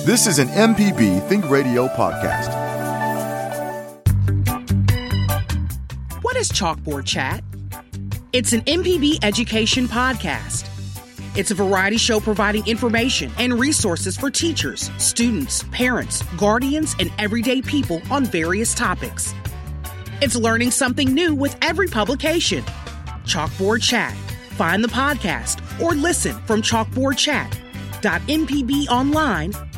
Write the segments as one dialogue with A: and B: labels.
A: This is an MPB Think Radio podcast.
B: What is Chalkboard Chat? It's an MPB education podcast. It's a variety show providing information and resources for teachers, students, parents, guardians, and everyday people on various topics. It's learning something new with every publication. Chalkboard Chat. Find the podcast or listen from chalkboardchat.mpbonline.com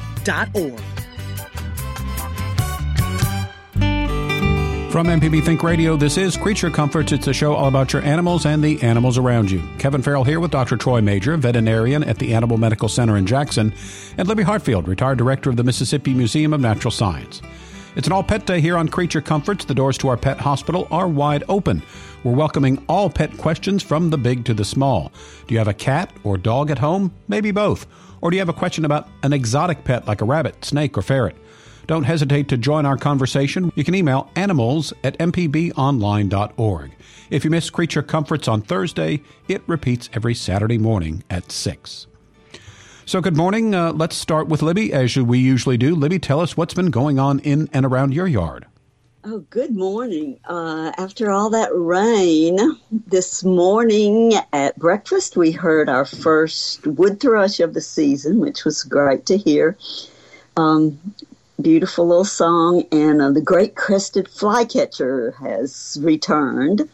B: from
C: MPB Think Radio, this is Creature Comforts. It's a show all about your animals and the animals around you. Kevin Farrell here with Dr. Troy Majure, veterinarian at the Animal Medical Center in Jackson, and Libby Hartfield, retired director of the Mississippi Museum of Natural Science. It's an all pet day here on Creature Comforts. The doors to our pet hospital are wide open. We're welcoming all pet questions from the big to the small. Do you have a cat or dog at home? Maybe both. Or do you have a question about an exotic pet like a rabbit, snake, or ferret? Don't hesitate to join our conversation. You can email animals at mpbonline.org. If you miss Creature Comforts on Thursday, it repeats every Saturday morning at 6. So, good morning. Uh, let's start with Libby, as we usually do. Libby, tell us what's been going on in and around your yard.
D: Oh, good morning. Uh, after all that rain, this morning at breakfast, we heard our first wood thrush of the season, which was great to hear. Um, beautiful little song, and uh, the great crested flycatcher has returned.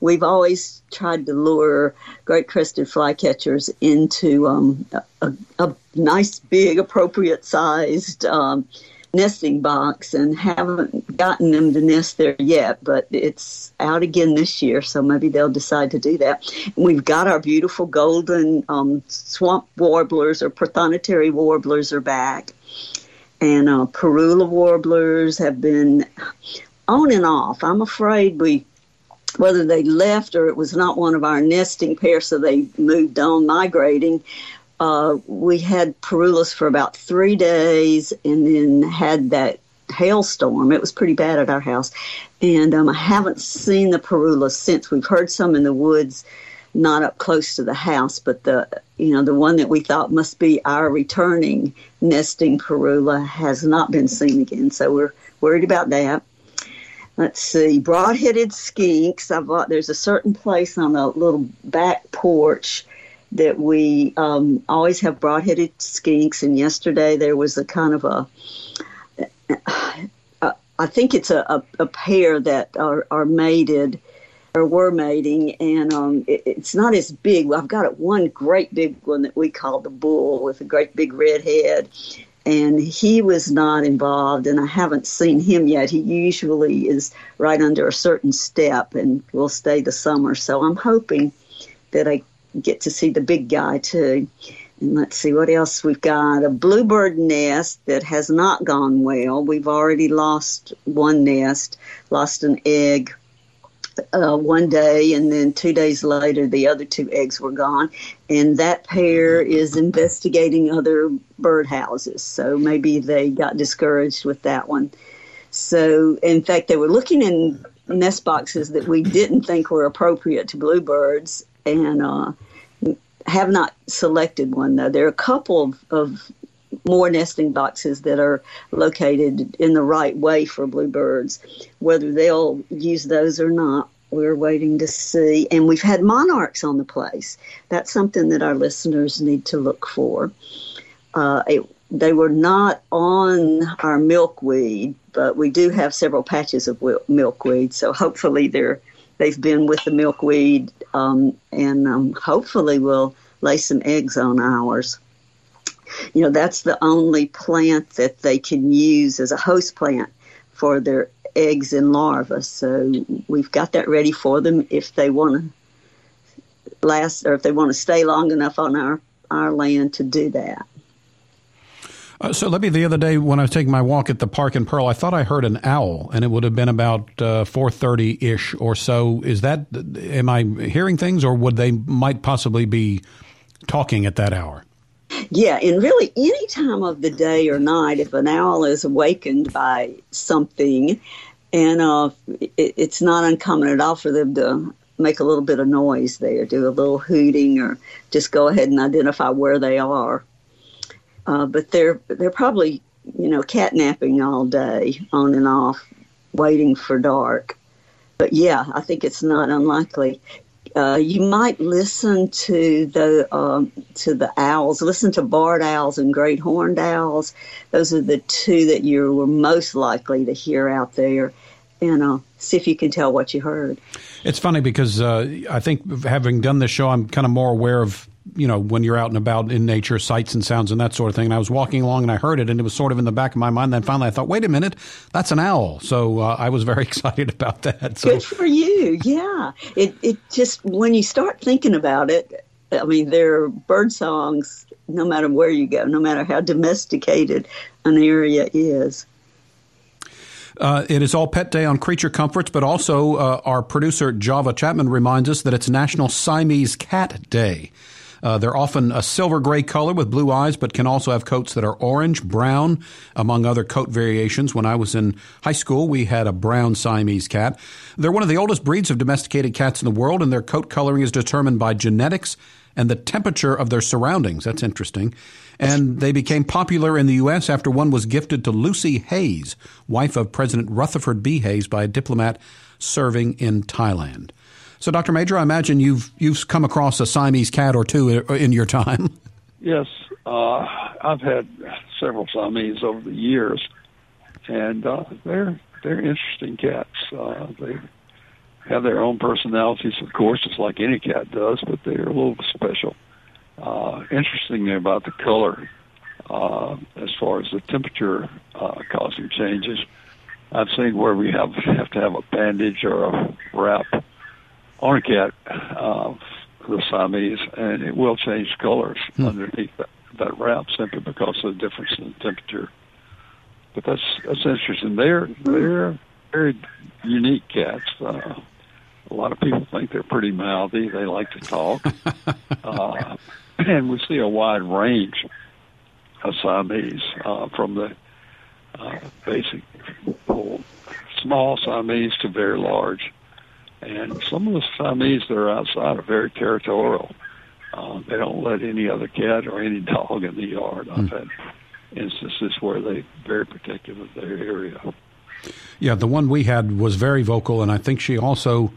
D: We've always tried to lure great crested flycatchers into um, a, a, nice, big, appropriate sized um, nesting box and haven't gotten them to nest there yet, but it's out again this year, so maybe they'll decide to do that. we've got our beautiful golden um, swamp warblers or prothonotary warblers are back. And uh, parula warblers have been on and off. I'm afraid we whether they left or it was not one of our nesting pairs, so they moved on migrating uh, we had parulas for about three days and then had that hailstorm. It was pretty bad at our house. And um, I haven't seen the parulas since. We've heard some in the woods, not up close to the house, but the you know the one that we thought must be our returning nesting parula has not been seen again. So we're worried about that. Let's see, broad-headed skinks. I've there's a certain place on a little back porch that we um, always have broad-headed skinks, and yesterday there was a kind of a, I think it's a, a, a pair that are, are mated or were mating, and um, it, it's not as big. I've got one great big one that we call the bull with a great big red head, and he was not involved, and I haven't seen him yet. He usually is right under a certain step and will stay the summer. So I'm hoping that I get to see the big guy too. And let's see what else we've got. A bluebird nest that has not gone well. We've already lost one nest, lost an egg uh, one day, and then two days later, the other two eggs were gone. And that pair is investigating other birdhouses. So maybe they got discouraged with that one. So, in fact, they were looking in nest boxes that we didn't think were appropriate to bluebirds and uh, have not selected one though. There are a couple of, of more nesting boxes that are located in the right way for bluebirds. Whether they'll use those or not, we're waiting to see. And we've had monarchs on the place. That's something that our listeners need to look for. Uh, it, they were not on our milkweed, but we do have several patches of milkweed. So hopefully they're they've been with the milkweed um, and um, hopefully will lay some eggs on ours. You know, that's the only plant that they can use as a host plant for their eggs and larvae. So we've got that ready for them if they want to last or if they want to stay long enough on our, our land to do that.
C: Uh, so, Libby, the other day when I was taking my walk at the park in Pearl, I thought I heard an owl, and it would have been about uh, four thirty ish or so. Is that am I hearing things, or would they might possibly be talking at that hour?
D: Yeah, and really any time of the day or night, if an owl is awakened by something, and uh, it, it's not uncommon at all for them to make a little bit of noise there, do a little hooting, or just go ahead and identify where they are. Uh, but they're they're probably you know catnapping all day on and off, waiting for dark. But yeah, I think it's not unlikely. Uh, you might listen to the um, to the owls. Listen to barred owls and great horned owls. Those are the two that you were most likely to hear out there, and uh, see if you can tell what you heard.
C: It's funny because uh, I think having done this show, I'm kind of more aware of you know, when you're out and about in nature, sights and sounds and that sort of thing. And I was walking along and I heard it, and it was sort of in the back of my mind. Then finally, I thought, wait a minute, that's an owl. So uh, I was very excited about that. So.
D: Good for you. Yeah, it it just when you start thinking about it, I mean, there are bird songs no matter where you go, no matter how domesticated an area is.
C: Uh, it is all Pet Day on Creature Comforts, but also uh, our producer Java Chapman reminds us that it's National Siamese Cat Day. Uh, they're often a silver gray color with blue eyes, but can also have coats that are orange, brown, among other coat variations. When I was in high school, we had a brown Siamese cat. They're one of the oldest breeds of domesticated cats in the world, and their coat coloring is determined by genetics and the temperature of their surroundings. That's interesting. And they became popular in the U.S. after one was gifted to Lucy Hayes, wife of President Rutherford B. Hayes, by a diplomat serving in Thailand. So, Dr. Majure, I imagine you've you've come across a Siamese cat or two in your time.
E: Yes, uh, I've had several Siamese over the years, and uh, they're they're interesting cats. Uh, they have their own personalities, of course, just like any cat does, but they're a little special. Uh, interesting about the color, uh, as far as the temperature uh, causing changes, I've seen where we have have to have a bandage or a wrap cat, uh, the Siamese, and it will change colors hmm. underneath that, that wrap simply because of the difference in temperature. But that's that's interesting. They're they're very unique cats. Uh, a lot of people think they're pretty mouthy. They like to talk, uh, and we see a wide range of Siamese uh, from the uh, basic small Siamese to very large. And some of the Siamese that are outside are very territorial. Uh, they don't let any other cat or any dog in the yard. I've mm. had instances where they're very protective of their area.
C: Yeah, the one we had was very vocal, and I think she also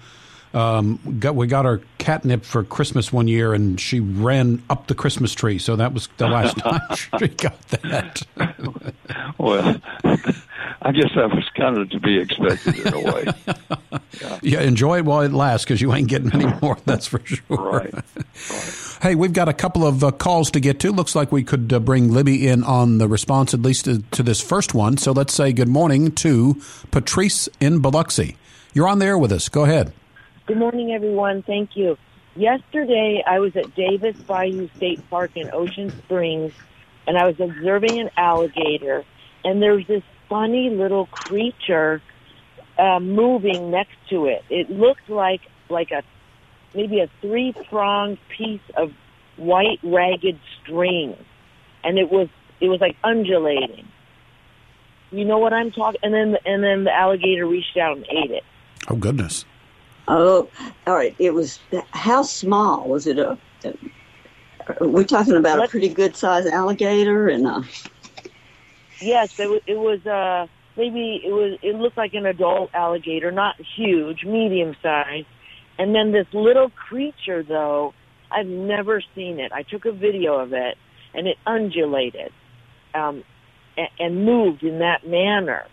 C: um, got we got our catnip for Christmas one year, and she ran up the Christmas tree. So that was the last time she got that.
E: well, I guess that was kind of to be expected in a way.
C: Yeah, yeah enjoy it while it lasts, because you ain't getting any more. That's for sure.
E: Right. right.
C: Hey, we've got a couple of uh, calls to get to. Looks like we could uh, bring Libby in on the response, at least to, to this first one. So let's say good morning to Patrice in Biloxi. You're on there with us. Go ahead.
F: Good morning, everyone. Thank you. Yesterday, I was at Davis Bayou State Park in Ocean Springs, and I was observing an alligator, and there was this funny little creature uh, moving next to it. It looked like like a maybe a three pronged piece of white ragged string, and it was it was like undulating. You know what I'm talking? And then and then the alligator reached out and ate it.
C: Oh goodness!
D: Oh, all right. It was how small was it? A, a we're talking about a pretty good sized alligator, and a,
F: yes, it was. It was uh, maybe it was. It looked like an adult alligator, not huge, medium sized. And then this little creature, though, I've never seen it. I took a video of it, and it undulated um, and, and moved in that manner.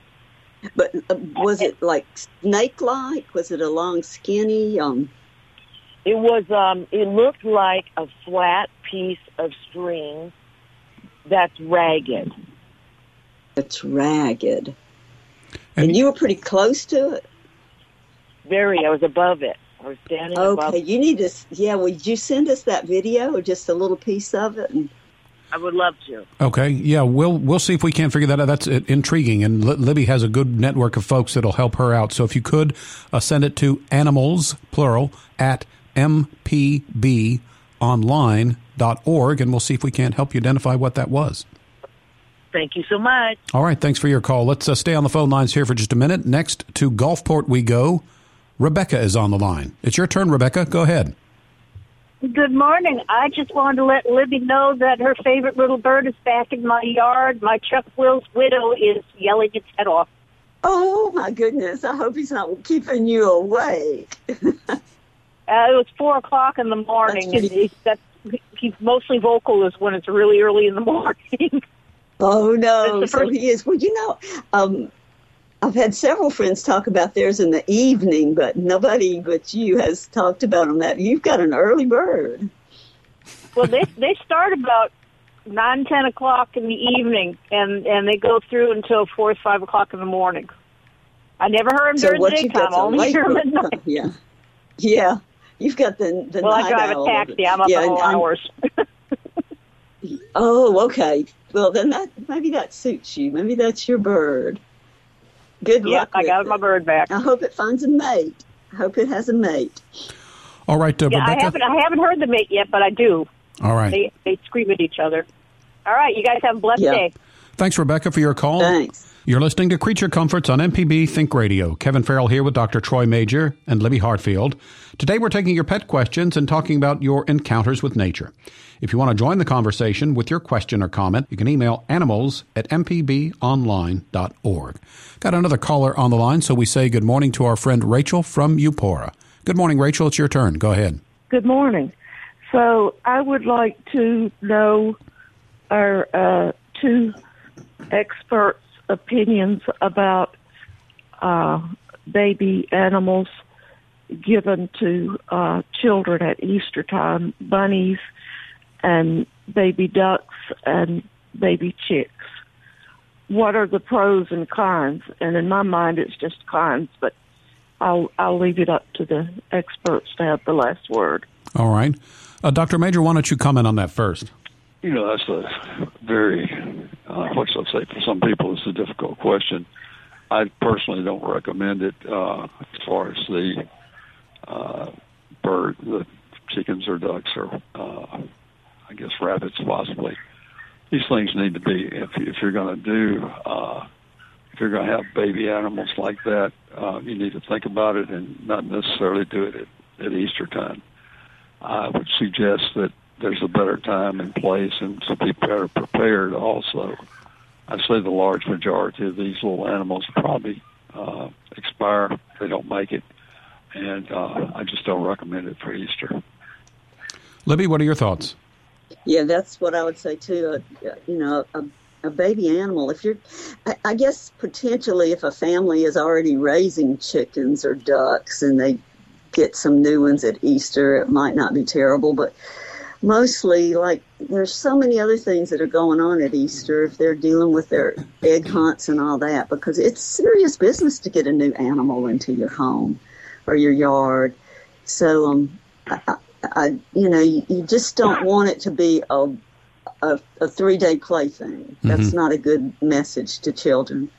D: But uh, was it like snake-like? Was it a long, skinny? Um...
F: It was. Um, it looked like a flat piece of string that's ragged.
D: It's ragged. And, and you were pretty close to it.
F: Very. I was above it. I was standing
D: okay,
F: above.
D: Okay. You need to. Yeah. Would you send us that video or just a little piece of it? And
F: I would love to.
C: Okay, yeah, we'll we'll see if we can't figure that out. That's intriguing, and Libby has a good network of folks that'll help her out. So if you could uh, send it to animals plural at mpbonline.org, and we'll see if we can't help you identify what that was.
F: Thank you so much.
C: All right, thanks for your call. Let's uh, stay on the phone lines here for just a minute. Next to Gulfport we go. Rebecca is on the line. It's your turn, Rebecca. Go ahead.
G: Good morning. I just wanted to let Libby know that her favorite little bird is back in my yard. My Chuck Will's widow is yelling its head off.
D: Oh my goodness! I hope he's not keeping you awake.
G: uh, it was four o'clock in the morning, and he, that's, he's mostly vocal is when it's really early in the morning.
D: oh no! So he is. Well, you know, um, I've had several friends talk about theirs in the evening, but nobody but you has talked about them that you've got an early bird.
G: Well, they they start about nine ten o'clock in the evening, and and they go through until four or five o'clock in the morning. I never heard them
D: so
G: during the daytime. Only hear them at night.
D: Yeah, yeah. You've got the the
G: well,
D: night
G: I drive a taxi. I'm up
D: yeah,
G: all hours.
D: oh, okay. Well, then that maybe that suits you. Maybe that's your bird. Good
G: yeah,
D: luck.
G: I got
D: it.
G: my bird back.
D: I hope it finds a mate. I hope it has a mate.
C: All right, uh,
G: yeah,
C: Rebecca.
G: I haven't I haven't heard the mate yet, but I do.
C: All right.
G: They they scream at each other. All right, you guys have a blessed
D: Yeah.
G: day.
C: Thanks, Rebecca, for your call.
D: Thanks.
C: You're listening to Creature Comforts on MPB Think Radio. Kevin Farrell here with Dr. Troy Majure and Libby Hartfield. Today we're taking your pet questions and talking about your encounters with nature. If you want to join the conversation with your question or comment, you can email animals at mpbonline.org. Got another caller on the line, so we say good morning to our friend Rachel from Eupora. Good morning, Rachel. It's your turn. Go ahead.
H: Good morning. So I would like to know our uh, two experts' opinions about uh, baby animals given to uh, children at Easter time, bunnies and baby ducks and baby chicks. What are the pros and cons? And in my mind, it's just cons, but I'll I'll leave it up to the experts to have the last word.
C: All right. Uh, Dr. Majure, why don't you comment on that first?
E: You know, that's a very, uh, what shall I say, for some people, it's a difficult question. I personally don't recommend it uh, as far as the uh, bird, the chickens or ducks or, uh, I guess, rabbits possibly. These things need to be, if, if you're going to do, uh, if you're going to have baby animals like that, uh, you need to think about it and not necessarily do it at, at Easter time. I would suggest that there's a better time and place and to be better prepared also. I say the large majority of these little animals probably uh, expire. They don't make it. And uh, I just don't recommend it for Easter.
C: Libby, what are your thoughts?
D: Yeah, that's what I would say too. You know, a, a baby animal. If you're, I, I guess potentially if a family is already raising chickens or ducks and they get some new ones at Easter, it might not be terrible. But mostly, like there's so many other things that are going on at Easter if they're dealing with their egg hunts and all that, because it's serious business to get a new animal into your home or your yard. So, um, I, you know, you, you just don't want it to be a a, a three day plaything. That's
C: Mhm.
D: not a good message to children.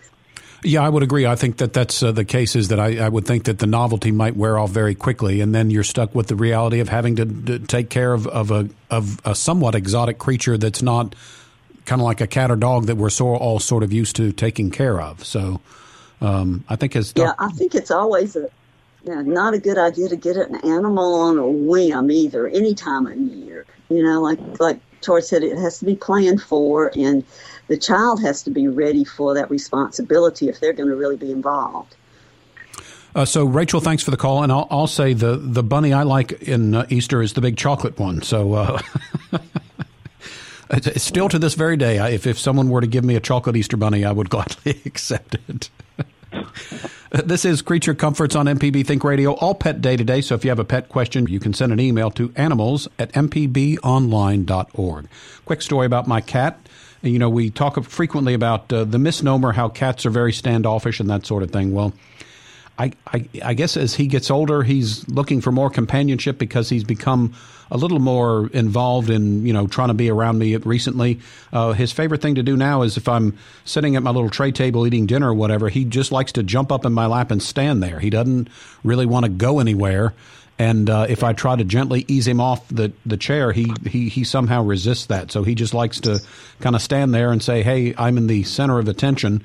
C: Yeah, I would agree. I think that that's uh, the case is that I, I would think that the novelty might wear off very quickly, and then you're stuck with the reality of having to, to take care of, of a of a somewhat exotic creature that's not kind of like a cat or dog that we're so all sort of used to taking care of. So um, I think as
D: Yeah, I think it's always a yeah, not a good idea to get an animal on a whim either, any time of year. You know, like like Troy said, it has to be planned for, and the child has to be ready for that responsibility if they're going to really be involved.
C: Uh, so, Rachel, thanks for the call, and I'll, I'll say the the bunny I like in uh, Easter is the big chocolate one. So, uh, it's- still to this very day, if if someone were to give me a chocolate Easter bunny, I would gladly accept it. This is Creature Comforts on MPB Think Radio, all pet day today. So if you have a pet question, you can send an email to animals at mpbonline.org. Quick story about my cat. You know, we talk frequently about uh, the misnomer how cats are very standoffish and that sort of thing. Well, I, I, I guess as he gets older, he's looking for more companionship because he's become a little more involved in you know trying to be around me recently. Uh, his favorite thing to do now is if I'm sitting at my little tray table eating dinner or whatever, he just likes to jump up in my lap and stand there. He doesn't really want to go anywhere. And uh, if I try to gently ease him off the, the chair, he, he, he somehow resists that. So he just likes to kind of stand there and say, "Hey, I'm in the center of attention."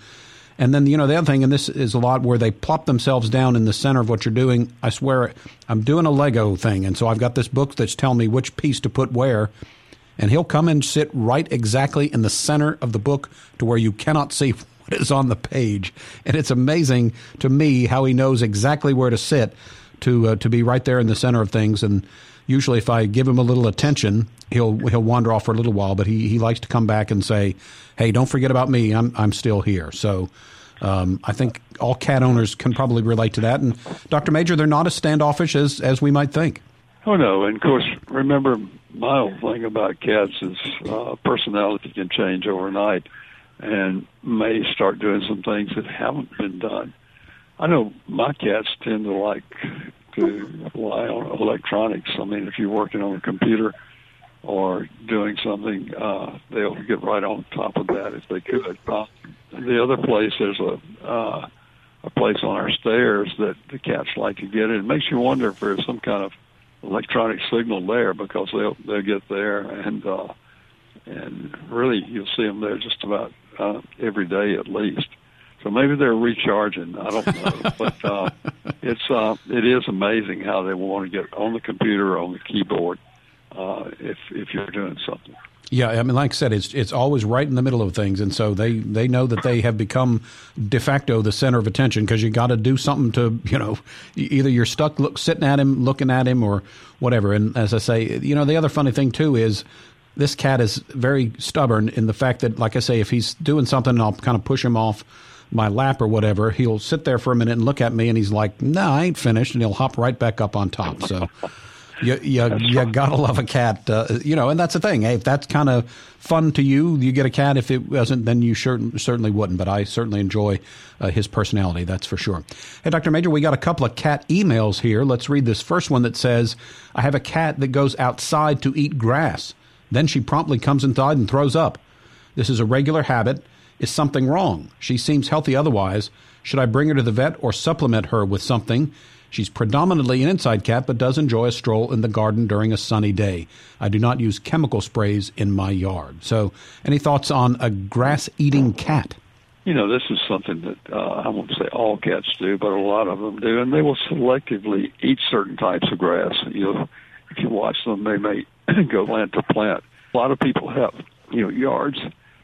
C: And then, you know, the other thing, and this is a lot where they plop themselves down in the center of what you're doing. I swear, I'm doing a Lego thing. And so I've got this book that's telling me which piece to put where. And he'll come and sit right exactly in the center of the book to where you cannot see what is on the page. And it's amazing to me how he knows exactly where to sit to, uh, to be right there in the center of things. And usually, if I give him a little attention, he'll, he'll wander off for a little while, but he, he likes to come back and say, hey, don't forget about me. I'm, I'm still here. So um, I think all cat owners can probably relate to that. And Dr. Majure, they're not as standoffish as, as we might think.
E: Oh, no. And of course, remember, my old thing about cats is uh, personality can change overnight and may start doing some things that haven't been done. I know my cats tend to like to rely on electronics. I mean, if you're working on a computer, or doing something, uh, they'll get right on top of that if they could. Uh, the other place, there's a uh, a place on our stairs that the cats like to get in. It makes you wonder if there's some kind of electronic signal there because they'll they'll get there and uh, and really you'll see them there just about uh, every day at least. So maybe they're recharging. I don't know, but uh, it's uh, it is amazing how they want to get on the computer or on the keyboard uh, if if you're doing something.
C: Yeah, I mean, like I said, it's it's always right in the middle of things, and so they, they know that they have become de facto the center of attention because you got to do something to you know either you're stuck look, sitting at him, looking at him, or whatever. And as I say, you know, the other funny thing too is this cat is very stubborn in the fact that, like I say, if he's doing something, I'll kind of push him off my lap or whatever, he'll sit there for a minute and look at me, and he's like, "No, I ain't finished," and he'll hop right back up on top. So you you, you gotta love a cat, uh, you know, and that's the thing. Hey, if that's kind of fun to you, you get a cat. If it wasn't, then you sure, certainly wouldn't. But I certainly enjoy uh, his personality, that's for sure. Hey, Dr. Majure, we got a couple of cat emails here. Let's read this first one that says, "I have a cat that goes outside to eat grass. Then she promptly comes inside and throws up. This is a regular habit. Is something wrong? She seems healthy otherwise. Should I bring her to the vet or supplement her with something?" She's predominantly an inside cat, but does enjoy a stroll in the garden during a sunny day. I do not use chemical sprays in my yard. So, any thoughts on a grass eating cat?
E: You know, this is something that uh, I won't say all cats do, but a lot of them do, and they will selectively eat certain types of grass. You know, if you watch them, they may go plant to plant. A lot of people have, you know, yards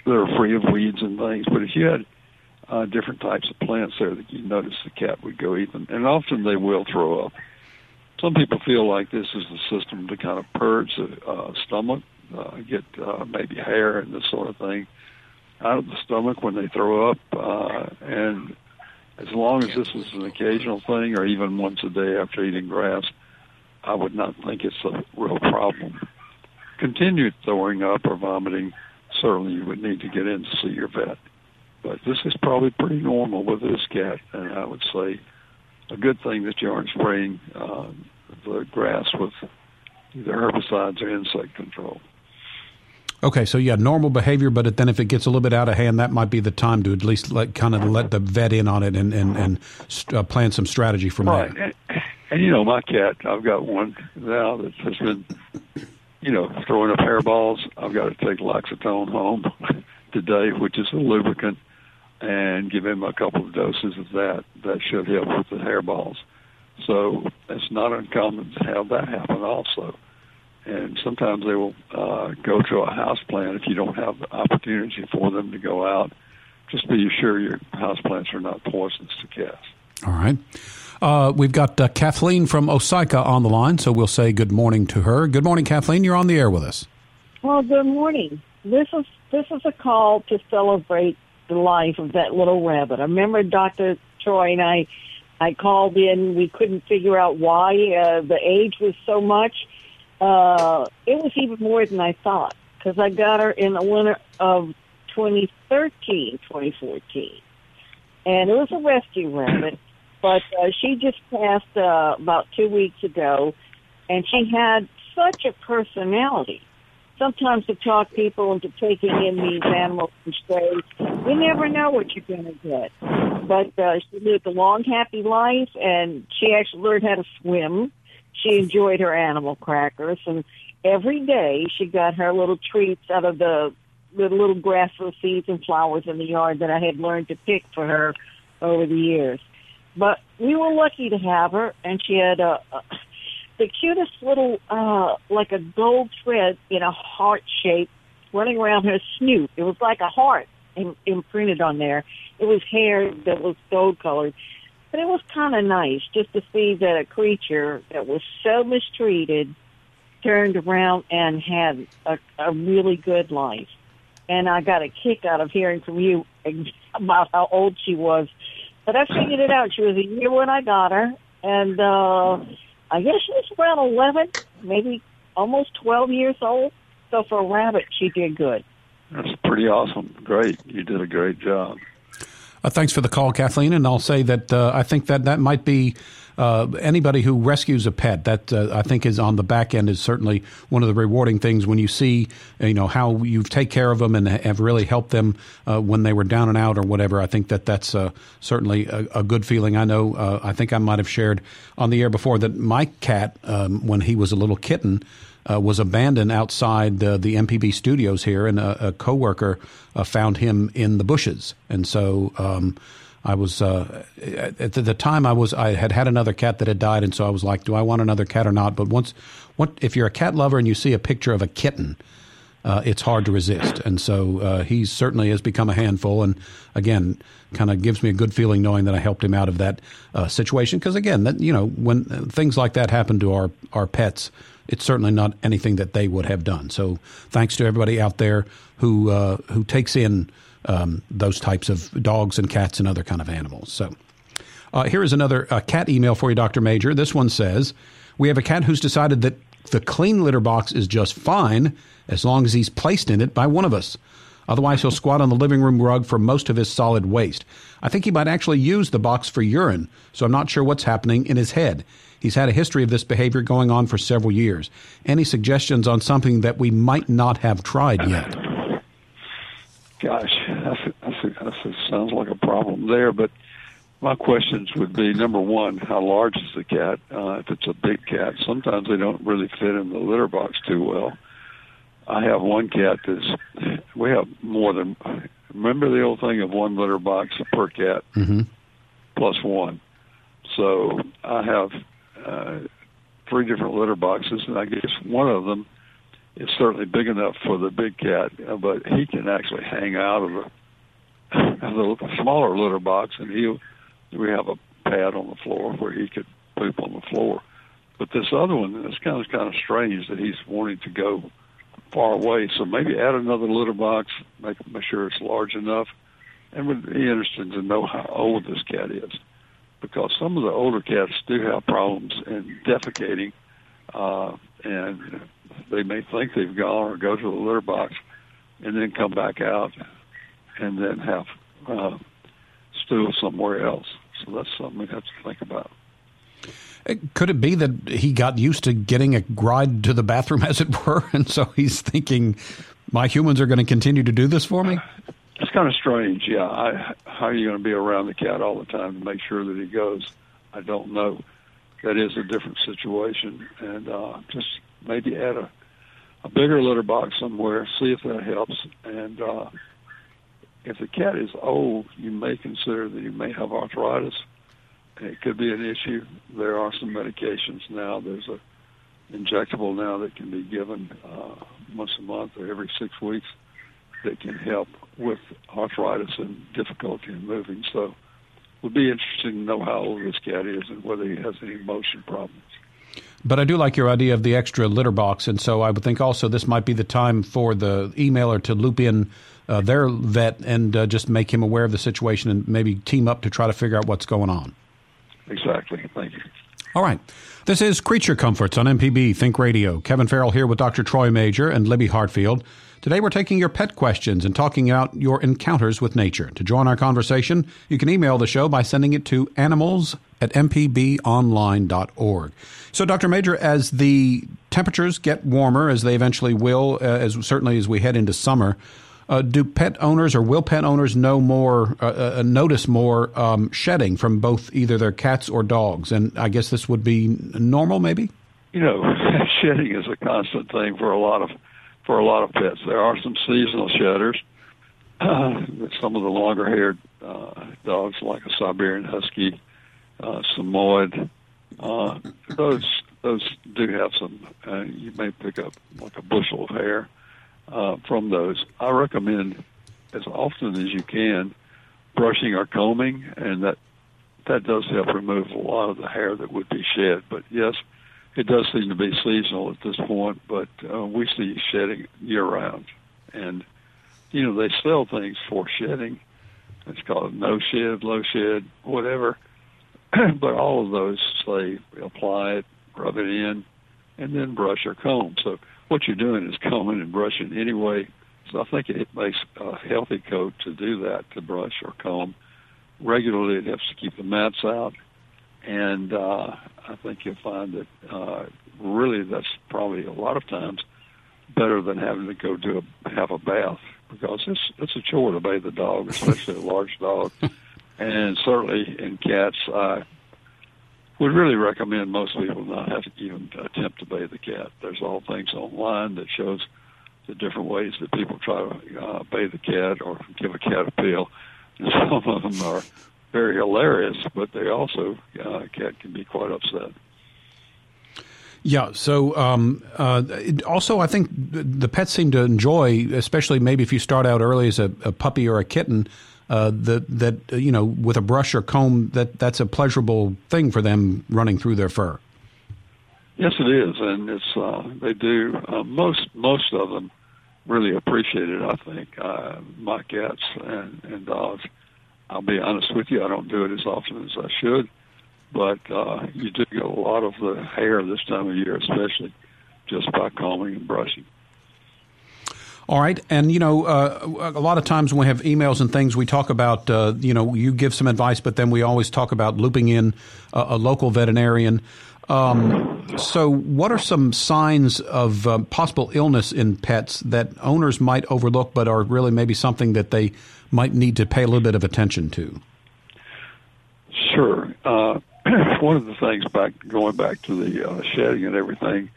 E: that are free of weeds and things, but if you had uh, different types of plants there that you notice the cat would go eat them, and often they will throw up. Some people feel like this is the system to kind of purge the uh, stomach, uh, get uh, maybe hair and this sort of thing out of the stomach when they throw up, uh, and as long as this is an occasional thing or even once a day after eating grass, I would not think it's a real problem. Continued throwing up or vomiting, certainly you would need to get in to see your vet. But this is probably pretty normal with this cat, and I would say a good thing that you aren't spraying uh, the grass with either herbicides or insect control.
C: Okay, so yeah, normal behavior, but then if it gets a little bit out of hand, that might be the time to at least let kind of let the vet in on it and and and uh, plan some strategy from
E: right.
C: there.
E: And, and you know, my cat, I've got one now that has been, you know, throwing up hairballs. I've got to take Laxatone home today, which is a lubricant and give him a couple of doses of that. That should help with the hairballs. So it's not uncommon to have that happen also. And sometimes they will uh, go to a house plant if you don't have the opportunity for them to go out. Just be sure your house plants are not poisonous to cats.
C: All right. Uh, we've got uh, Kathleen from Osyka on the line, so we'll say good morning to her. Good morning, Kathleen. You're on the air with us.
I: Well, good morning. This is this is a call to celebrate the life of that little rabbit. I remember Dr. Troy and I, I called in. We couldn't figure out why uh, the age was so much. Uh, it was even more than I thought because I got her in the winter of 2013, 2014. And it was a rescue rabbit, but uh, she just passed uh, about two weeks ago, and she had such a personality sometimes to talk people into taking in these animals and strays. You never know what you're going to get. But uh, she lived a long, happy life, and she actually learned how to swim. She enjoyed her animal crackers, and every day she got her little treats out of the the little grassless seeds and flowers in the yard that I had learned to pick for her over the years. But we were lucky to have her, and she had a, a the cutest little, uh, like a gold thread in a heart shape running around her snoot. It was like a heart Im- imprinted on there. It was hair that was gold colored. But it was kind of nice just to see that a creature that was so mistreated turned around and had a, a really good life. And I got a kick out of hearing from you about how old she was. But I figured it out. She was a year when I got her. And, uh, I guess she was around 11, maybe almost 12 years old. So for a rabbit, she did good.
E: That's pretty awesome. Great. You did a great job.
C: Uh, thanks for the call, Kathleen. And I'll say that uh, I think that that might be uh, anybody who rescues a pet. That uh, I think is on the back end is certainly one of the rewarding things when you see you know how you've take care of them and have really helped them uh, when they were down and out or whatever. I think that that's uh, certainly a, a, good feeling. I know. I think I might have shared on the air before that my cat, um, when he was a little kitten uh, was abandoned outside uh, the MPB studios here, and a, a coworker uh, found him in the bushes. And so um, I was uh, at the time I was I had had another cat that had died, and so I was like, do I want another cat or not? But once, what if you're a cat lover and you see a picture of a kitten? Uh, it's hard to resist. And so uh, he certainly has become a handful. And again, kind of gives me a good feeling knowing that I helped him out of that uh, situation. Because again, that you know, when things like that happen to our our pets, it's certainly not anything that they would have done. So thanks to everybody out there who uh, who takes in um, those types of dogs and cats and other kind of animals. So uh, here is another uh, cat email for you, Doctor Majure. This one says we have a cat who's decided that the clean litter box is just fine as long as he's placed in it by one of us. Otherwise, he'll squat on the living room rug for most of his solid waste. I think he might actually use the box for urine, so I'm not sure what's happening in his head. He's had a history of this behavior going on for several years. Any suggestions on something that we might not have tried yet?
E: Gosh, that's, that's, that sounds like a problem there. But my questions would be number one, how large is the cat? Uh, if it's a big cat, sometimes they don't really fit in the litter box too well. I have one cat that's, we have more than, remember the old thing of one litter box per cat
C: mm-hmm.
E: plus one. So I have uh, three different litter boxes, and I guess one of them is certainly big enough for the big cat, but he can actually hang out of the, of the smaller litter box, and he we have a pad on the floor where he could poop on the floor. But this other one, it's kind of kind of strange that he's wanting to go far away. So maybe add another litter box, make, make sure it's large enough, and would be interested to know how old this cat is because some of the older cats do have problems in defecating, uh, and they may think they've gone or go to the litter box and then come back out and then have uh, stool somewhere else. So that's something we have to think about.
C: Uh, could it be that he got used to getting a ride to the bathroom, as it were, and so he's thinking, "My humans are going to continue to do this for me"?
E: It's kind of strange, yeah. I, how are you going to be around the cat all the time to make sure that he goes? I don't know. That is a different situation, and uh, just maybe add a, a bigger litter box somewhere. See if that helps. And uh, if the cat is old, you may consider that he may have arthritis. It could be an issue. There are some medications now. There's a injectable now that can be given uh, once a month or every six weeks that can help with arthritis and difficulty in moving. So it would be interesting to know how old this cat is and whether he has any motion problems.
C: But I do like your idea of the extra litter box, and so I would think also this might be the time for the emailer to loop in uh, their vet and uh, just make him aware of the situation and maybe team up to try to figure out what's going on.
E: Exactly. Thank you.
C: All right. This is Creature Comforts on MPB Think Radio. Kevin Farrell here with Dr. Troy Majure and Libby Hartfield. Today we're taking your pet questions and talking about your encounters with nature. To join our conversation, you can email the show by sending it to animals at mpbonline.org. So, Dr. Majure, as the temperatures get warmer, as they eventually will, uh, as certainly as we head into summer, uh, do pet owners or will pet owners know more, uh, uh, uh notice more um, shedding from both either their cats or dogs? And I guess this would be normal, maybe?
E: You know, shedding is a constant thing for a lot of for a lot of pets. There are some seasonal shedders. some of the longer haired uh, dogs, like a Siberian Husky, uh, Samoyed, uh, those those do have some. Uh, you may pick up like a bushel of hair uh, from those. I recommend as often as you can brushing or combing, and that that does help remove a lot of the hair that would be shed. But yes, it does seem to be seasonal at this point. But uh, we see shedding year round, and you know they sell things for shedding. It's called no shed, low shed, whatever. but all of those say apply it, rub it in, and then brush or comb. So what you're doing is combing and brushing anyway. So I think it makes a healthy coat to do that, to brush or comb regularly. It helps to keep the mats out, and uh, I think you'll find that uh, really that's probably a lot of times better than having to go do a have a bath because it's it's a chore to bathe the dog, especially a large dog, and certainly in cats. I would really recommend most people not have to even attempt to bathe the cat. There's all things online that shows the different ways that people try to uh, bathe the cat or give a cat a pill. And some of them are very hilarious, but they also uh, cat can be quite upset.
C: Yeah. So, um, uh, also, I think the pets seem to enjoy, especially maybe if you start out early as a, a puppy or a kitten, uh, that that you know, with a brush or comb, that that's a pleasurable thing for them running through their fur.
E: Yes, it is, and it's uh, they do. Uh, most most of them really appreciate it. I think uh, my cats and, and dogs. I'll be honest with you, I don't do it as often as I should but uh, you do get a lot of the hair this time of year, especially just by combing and brushing.
C: All right, and you know, uh, a lot of times when we have emails and things, we talk about, uh, you know, you give some advice, but then we always talk about looping in a, a local veterinarian. Um, so, what are some signs of uh, possible illness in pets that owners might overlook, but are really maybe something that they might need to pay a little bit of attention to?
E: Sure. Uh, one of the things back going back to the uh, shedding and everything,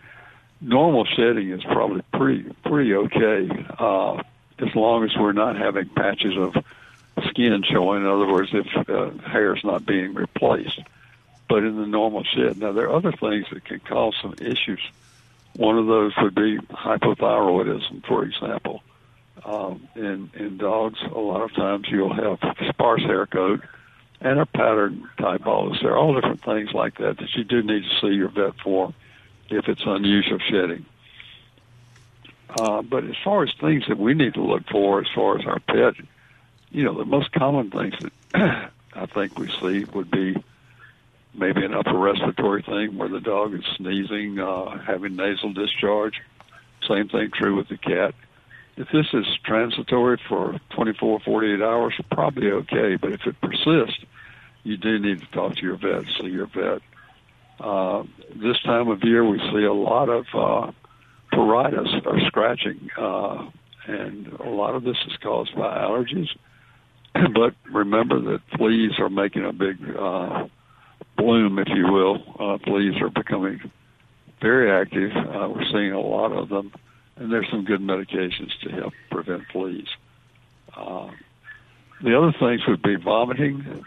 E: normal shedding is probably pretty pretty okay uh, as long as we're not having patches of skin showing. In other words, if uh, hair is not being replaced. But in the normal shed, now there are other things that can cause some issues. One of those would be hypothyroidism, for example. Um, in in dogs, a lot of times you'll have sparse hair coat and a pattern type. There are all different things like that that you do need to see your vet for if it's unusual shedding. Uh, but as far as things that we need to look for as far as our pet, you know, the most common things that I think we see would be maybe an upper respiratory thing where the dog is sneezing, uh, having nasal discharge. Same thing true with the cat. If this is transitory for 24, 48 hours, probably okay. But if it persists, you do need to talk to your vet, see your vet. Uh, this time of year, we see a lot of uh, pruritus or scratching, uh, and a lot of this is caused by allergies. but remember that fleas are making a big uh, bloom, if you will. Uh, fleas are becoming very active. Uh, we're seeing a lot of them and there's some good medications to help prevent fleas. Uh, the other things would be vomiting.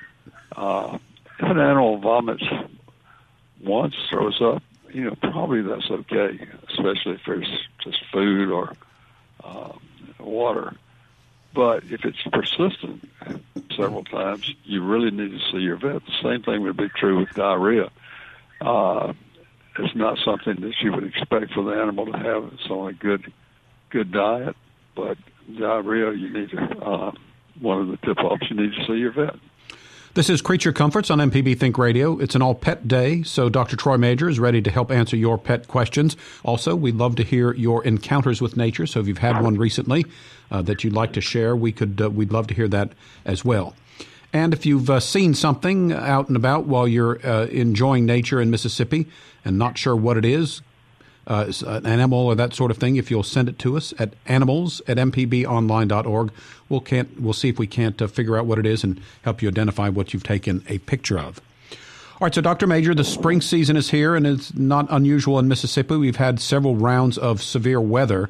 E: Uh, if an animal vomits once, throws up, you know, probably that's okay, especially if there's just food or um, water. But if it's persistent several times, you really need to see your vet. The same thing would be true with diarrhea. Uh, it's not something that you would expect for the animal to have. It's on a good, good diet, but diarrhea, you need to. Uh, one of the tip-offs, you need to see your vet.
C: This is Creature Comforts on MPB Think Radio. It's an all pet day, so Dr. Troy Majure is ready to help answer your pet questions. Also, we'd love to hear your encounters with nature. So if you've had one recently uh, that you'd like to share, we could uh, we'd love to hear that as well. And if you've uh, seen something out and about while you're uh, enjoying nature in Mississippi and not sure what it is, uh, an animal or that sort of thing, if you'll send it to us at animals at mpbonline.org, we'll, can't, we'll see if we can't uh, figure out what it is and help you identify what you've taken a picture of. All right, so Dr. Majure, the spring season is here, and it's not unusual in Mississippi. We've had several rounds of severe weather.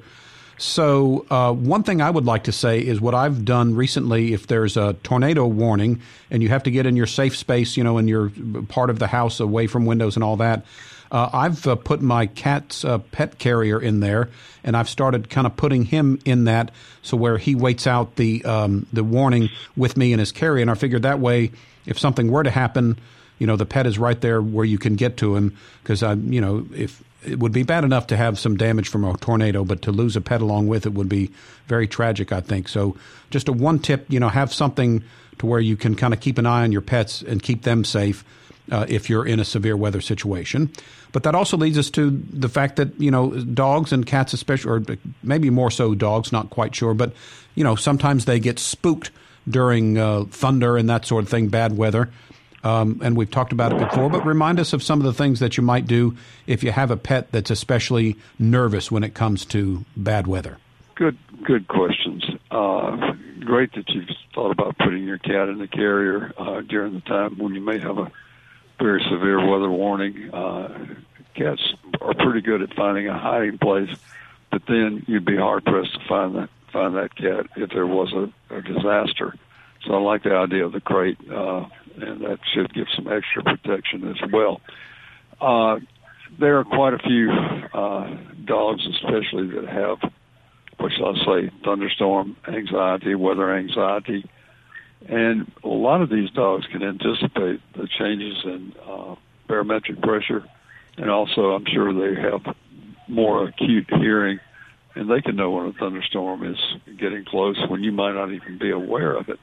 C: So, uh, one thing I would like to say is what I've done recently. If there's a tornado warning and you have to get in your safe space, you know, in your part of the house away from windows and all that, uh, I've uh, put my cat's uh, pet carrier in there, and I've started kind of putting him in that, so where he waits out the um, the warning with me in his carrier. And I figured that way, if something were to happen, you know, the pet is right there where you can get to him. Because I, you know, if it would be bad enough to have some damage from a tornado, but to lose a pet along with it would be very tragic. I think so. Just a one tip, you know, have something to where you can kind of keep an eye on your pets and keep them safe. Uh, if you're in a severe weather situation. But that also leads us to the fact that you know dogs and cats, especially, or maybe more so dogs, not quite sure, but you know sometimes they get spooked during uh, thunder and that sort of thing, bad weather. Um, and we've talked about it before, but remind us of some of the things that you might do if you have a pet that's especially nervous when it comes to bad weather.
E: Good, good questions. Uh, great that you've thought about putting your cat in the carrier uh, during the time when you may have a very severe weather warning. Uh, cats are pretty good at finding a hiding place, but then you'd be hard pressed to find that find that cat if there was a, a disaster. So I like the idea of the crate. Uh, and that should give some extra protection as well. Uh, there are quite a few uh, dogs, especially that have, what shall I say, thunderstorm anxiety, weather anxiety, and a lot of these dogs can anticipate the changes in uh, barometric pressure, and also I'm sure they have more acute hearing, and they can know when a thunderstorm is getting close when you might not even be aware of it.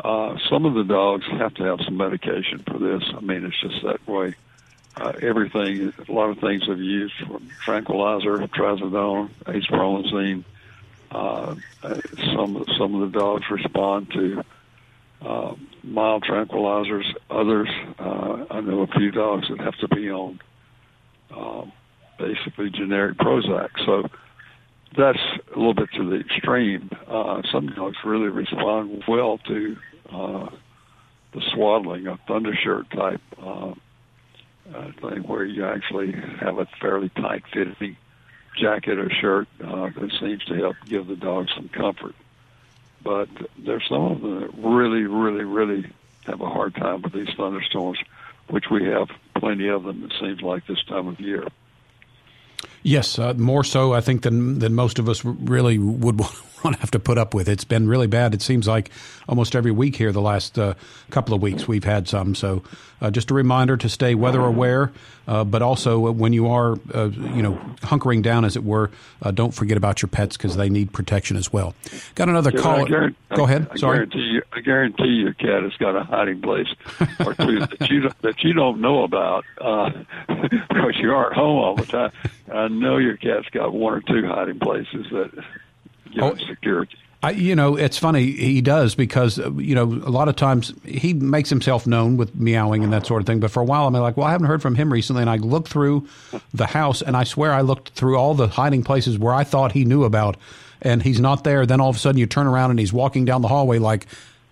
E: Uh, some of the dogs have to have some medication for this. I mean, it's just that way. Uh, everything, a lot of things have used from tranquilizer, trazodone, acepromazine. Uh, some some of the dogs respond to uh, mild tranquilizers. Others, uh, I know a few dogs that have to be on uh, basically generic Prozac. So that's a little bit to the extreme. Uh, some dogs really respond well to uh, the swaddling, a thundershirt type uh, uh, thing, where you actually have a fairly tight fitting jacket or shirt uh, that seems to help give the dog some comfort. But there's some of them that really, really, really have a hard time with these thunderstorms, which we have plenty of them. It seems like this time of year.
C: Yes, uh, more so I think than than most of us really would want to have to put up with. It's been really bad. It seems like almost every week here, the last uh, couple of weeks, we've had some. So, uh, just a reminder to stay weather aware, uh, but also when you are, uh, you know, hunkering down, as it were, uh, don't forget about your pets because they need protection as well. Got another call. Go ahead.
E: I
C: Sorry.
E: Guarantee you, I guarantee your cat has got a hiding place or two that you that you don't know about uh, because you aren't home all the time. I know your cat's got one or two hiding places that give oh, security.
C: I, you know, it's funny. He does because uh, you know a lot of times he makes himself known with meowing and that sort of thing. But for a while, I'm like, well, I haven't heard from him recently, and I looked through the house, and I swear I looked through all the hiding places where I thought he knew about, and he's not there. Then all of a sudden, you turn around and he's walking down the hallway like,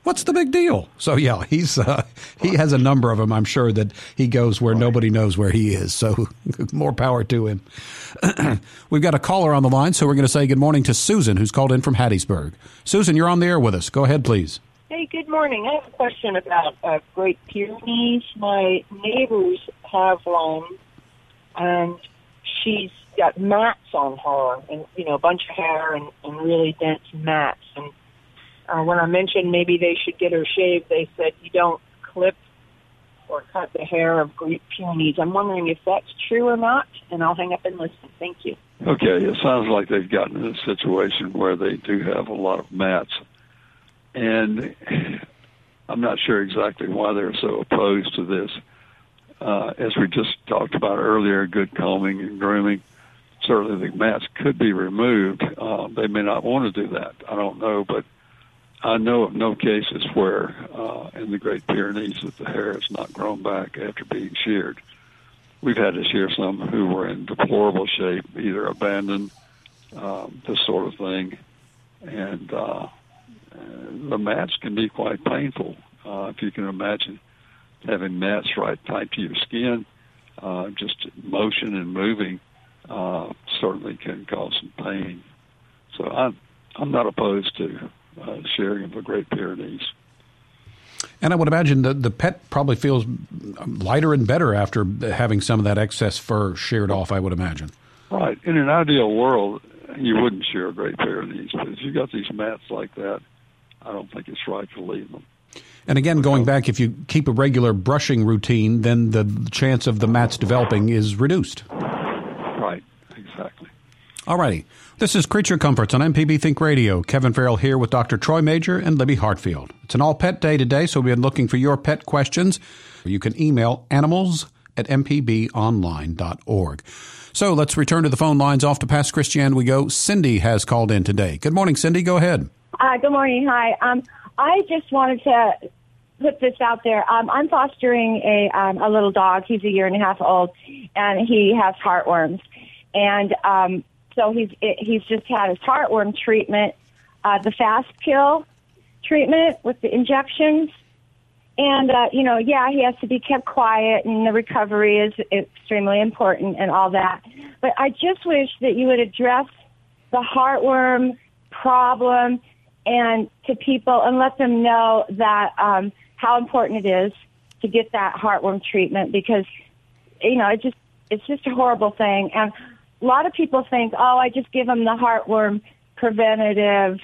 C: what's the big deal? So yeah, he's uh, he has a number of them. I'm sure that he goes where nobody knows where he is. So more power to him. We've got a caller on the line, so we're going to say good morning to Susan, who's called in from Hattiesburg. Susan, you're on the air with us. Go ahead, please.
J: Hey, good morning. I have a question about uh, Great Pyrenees. My neighbors have one, and she's got mats on her, and you know, a bunch of hair and, and really dense mats, and uh, when I mentioned maybe they should get her shaved, they said you don't clip or cut the hair of Great Pyrenees. I'm wondering if that's true or not, and I'll hang up and listen. Thank you.
E: Okay, it sounds like they've gotten in a situation where they do have a lot of mats, and I'm not sure exactly why they're so opposed to this. Uh, as we just talked about earlier, good combing and grooming. Certainly, the mats could be removed. Uh, they may not want to do that. I don't know, but I know of no cases where uh, in the Great Pyrenees that the hair has not grown back after being sheared. We've had to shear some who were in deplorable shape, either abandoned, um, this sort of thing, and uh, the mats can be quite painful. Uh, if you can imagine having mats right tight to your skin, uh, just motion and moving uh, certainly can cause some pain. So I'm I'm not opposed to uh, sharing of the Great Pyrenees.
C: And I would imagine that the pet probably feels lighter and better after having some of that excess fur sheared off. I would imagine.
E: Right. In an ideal world, you wouldn't share a Great Pyrenees, but if you've got these mats like that, I don't think it's right to leave them.
C: And again, going back, if you keep a regular brushing routine, then the chance of the mats developing is reduced.
E: Right, exactly.
C: All righty. This is Creature Comforts on MPB Think Radio. Kevin Farrell here with Dr. Troy Majure and Libby Hartfield. It's an all pet day today, so we've been looking for your pet questions. You can email animals at mpbonline.org. So let's return to the phone lines. Off to Pass Christian we go. Cindy has called in today. Good morning, Cindy. Go ahead.
K: Uh, good morning. Hi. Um, I just wanted to put this out there. Um, I'm fostering a um, a little dog. He's a year and a half old, and he has heartworms. And um, so he's he's just had his heartworm treatment, uh, the fast kill treatment with the injections. And uh, you know, yeah, he has to be kept quiet, and the recovery is extremely important, and all that. But I just wish that you would address the heartworm problem and to people and let them know that um, how important it is to get that heartworm treatment because you know it just it's just a horrible thing and a lot of people think oh I just give him the heartworm preventative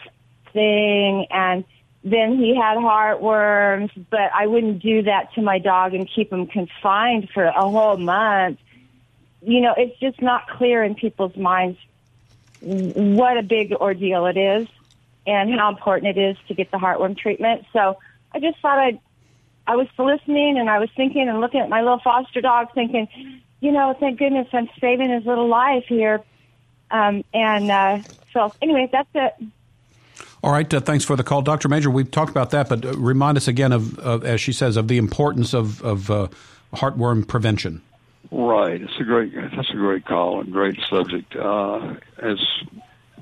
K: thing and then he had heartworms but I wouldn't do that to my dog and keep him confined for a whole month you know it's just not clear in people's minds what a big ordeal it is and how important it is to get the heartworm treatment. So I just thought I'd, I was listening and I was thinking and looking at my little foster dog thinking, you know, thank goodness I'm saving his little life here. Um, and uh, so anyway, that's it.
C: All right. Uh, thanks for the call, Dr. Majure. We've talked about that, but uh, remind us again of, of, as she says, of the importance of, of uh, heartworm prevention.
E: Right. It's a great. That's a great call and great subject. Uh, as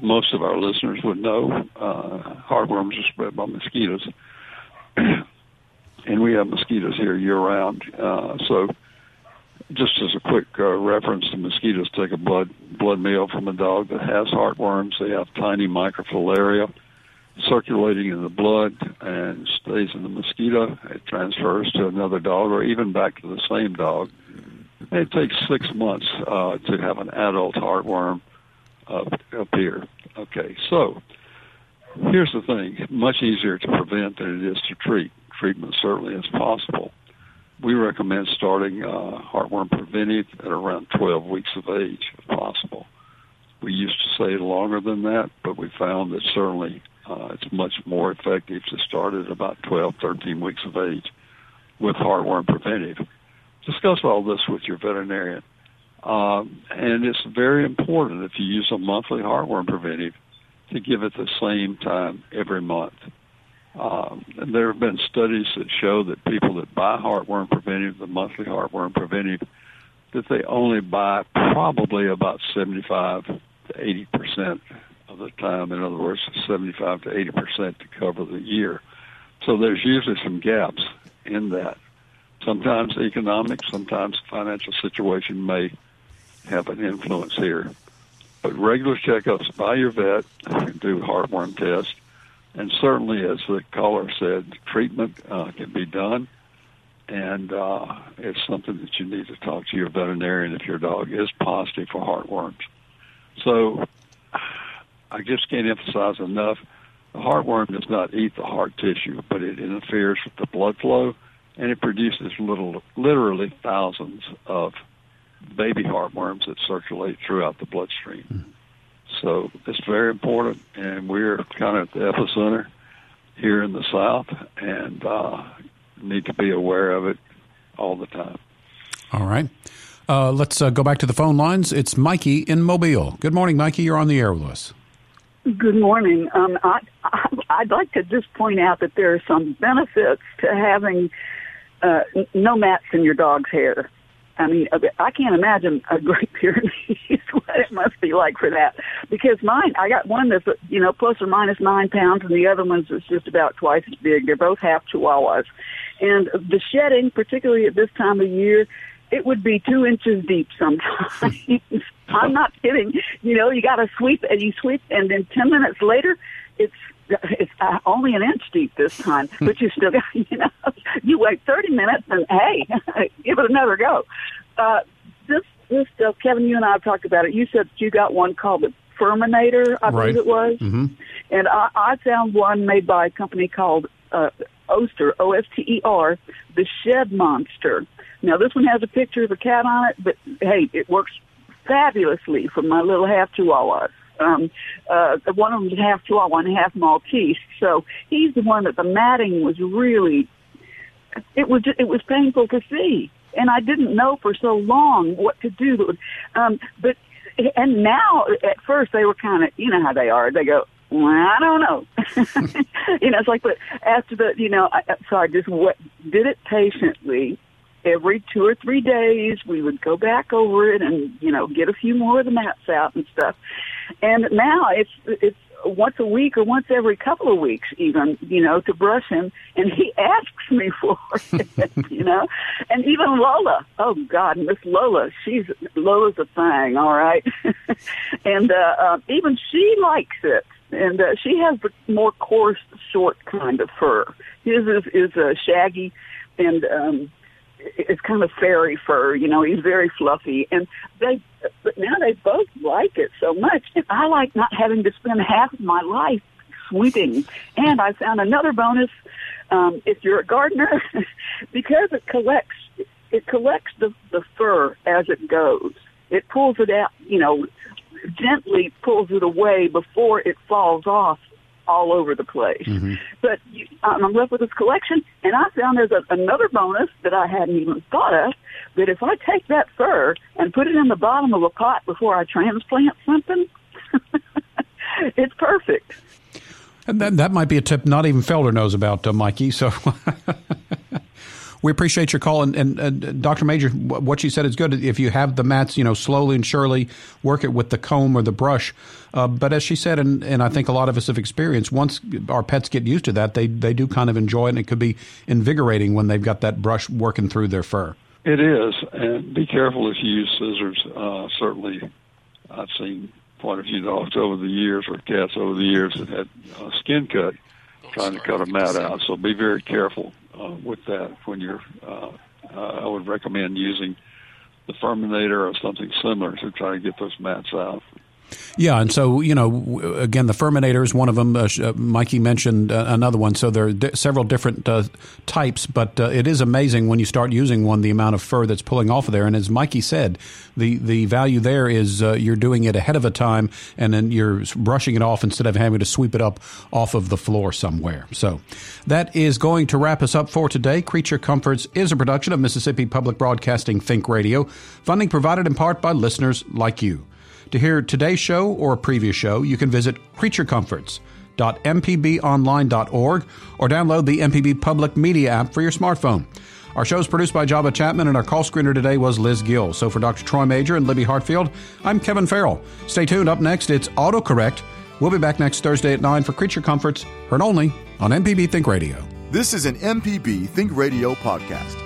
E: most of our listeners would know, uh, heartworms are spread by mosquitoes, and we have mosquitoes here year round. Uh, so, just as a quick uh, reference, the mosquitoes take a blood blood meal from a dog that has heartworms. They have tiny microfilaria circulating in the blood and stays in the mosquito. It transfers to another dog or even back to the same dog. And it takes six months uh, to have an adult heartworm up here. Okay, so here's the thing much easier to prevent than it is to treat. Treatment certainly is possible. We recommend starting uh, heartworm preventive at around 12 weeks of age, if possible. We used to say longer than that, but we found that certainly uh, it's much more effective to start at about 12, 13 weeks of age with heartworm preventive. Discuss all this with your veterinarian. Um, and it's very important if you use a monthly heartworm preventive to give it the same time every month. Um, there have been studies that show that people that buy heartworm preventive, the monthly heartworm preventive, that they only buy probably about 75 to 80 percent of the time. In other words, 75 to 80 percent to cover the year. So there's usually some gaps in that. Sometimes economic, sometimes financial situation may have an influence here. But regular checkups by your vet, do heartworm tests, and certainly, as the caller said, treatment uh, can be done, and uh, it's something that you need to talk to your veterinarian if your dog is positive for heartworms. So, I just can't emphasize enough. The heartworm does not eat the heart tissue, but it interferes with the blood flow, and it produces little, literally thousands of baby heartworms that circulate throughout the bloodstream. Mm-hmm. So it's very important, and we're kind of at the epicenter here in the South, and uh, need to be aware of it all the time.
C: All right. Uh, let's uh, go back to the phone lines. It's Mikey in Mobile. Good morning, Mikey. You're on the air with us.
L: Good morning. Um, I, I, would like to just point out that there are some benefits to having uh, no mats in your dog's hair. I mean, I can't imagine a Great Pyrenees what it must be like for that. Because mine, I got one that's you know plus or minus nine pounds, and the other one's is just about twice as big. They're both half Chihuahuas, and the shedding, particularly at this time of year, it would be two inches deep sometimes. I'm not kidding. You know, you got to sweep and you sweep, and then ten minutes later, it's it's uh, only an inch deep this time, but you still got, you know, you wait 30 minutes and hey, give it another go. Uh, this, this stuff, Kevin, you and I have talked about it. You said you got one called the Furminator, I
C: Right.
L: believe it was.
C: Mm-hmm.
L: And I, I found one made by a company called uh, Oster, O-S-T-E-R, the Shed Monster. Now, this one has a picture of a cat on it, but hey, it works fabulously for my little half chihuahuas. Um, uh, one of them is half Chihuahua and half Maltese, so he's the one that the matting was really. It was it was painful to see, and I didn't know for so long what to do. Um, but and now at first they were kind of you know how they are. They go, well, I don't know. you know, it's like, but after the, you know, I, so I just what, did it patiently. Every two or three days, we would go back over it and, you know, get a few more of the mats out and stuff. And now it's, it's once a week or once every couple of weeks even, you know, to brush him. And he asks me for it, you know. And even Lola, oh God, Miss Lola, she's, Lola's a thing, all right. and, uh, uh, even she likes it. And, uh, she has the more coarse, short kind of fur. His is, is, uh, shaggy and, um, it's kind of fairy fur, you know, he's very fluffy and they, but now they both like it so much. I like not having to spend half of my life sweeping. And I found another bonus, um, if you're a gardener, because it collects, it collects the, the fur as it goes. It pulls it out, you know, gently pulls it away before it falls off all over the place. But you, I'm left with this collection, and I found there's a, another bonus that I hadn't even thought of. That if I take that fur and put it in the bottom of a pot before I transplant something, it's perfect.
C: And that, that might be a tip not even Felder knows about, uh, Mikey. So we appreciate your call. And, and, Dr. Majure, what you said is good. If you have the mats, you know, slowly and surely work it with the comb or the brush. Uh, but as she said, and, and I think a lot of us have experienced, once our pets get used to that, they, they do kind of enjoy it. And it could be invigorating when they've got that brush working through their fur.
E: It is, and be careful if you use scissors. Uh, certainly, I've seen quite a few dogs over the years or cats over the years that had uh, skin cut trying to cut a mat out. So be very careful uh, with that when you're. Uh, uh, I would recommend using the Furminator or something similar to try to get those mats out.
C: Yeah, and so you know, again, the Furminator is one of them. Uh, uh, Mikey mentioned uh, another one. So there are di- several different uh, types, but uh, it is amazing when you start using one the amount of fur that's pulling off of there. And as Mikey said, the the value there is uh, you're doing it ahead of a time, and then you're brushing it off instead of having to sweep it up off of the floor somewhere. So that is going to wrap us up for today. Creature Comforts is a production of Mississippi Public Broadcasting Think Radio, funding provided in part by listeners like you. To hear today's show or a previous show, you can visit creaturecomforts.mpbonline.org or download the MPB Public Media app for your smartphone. Our show is produced by Java Chapman, and our call screener today was Liz Gill. So for Dr. Troy Majure and Libby Hartfield, I'm Kevin Farrell. Stay tuned. Up next, it's AutoCorrect. We'll be back next Thursday at 9 for Creature Comforts, heard only on MPB Think Radio.
A: This is an MPB Think Radio podcast.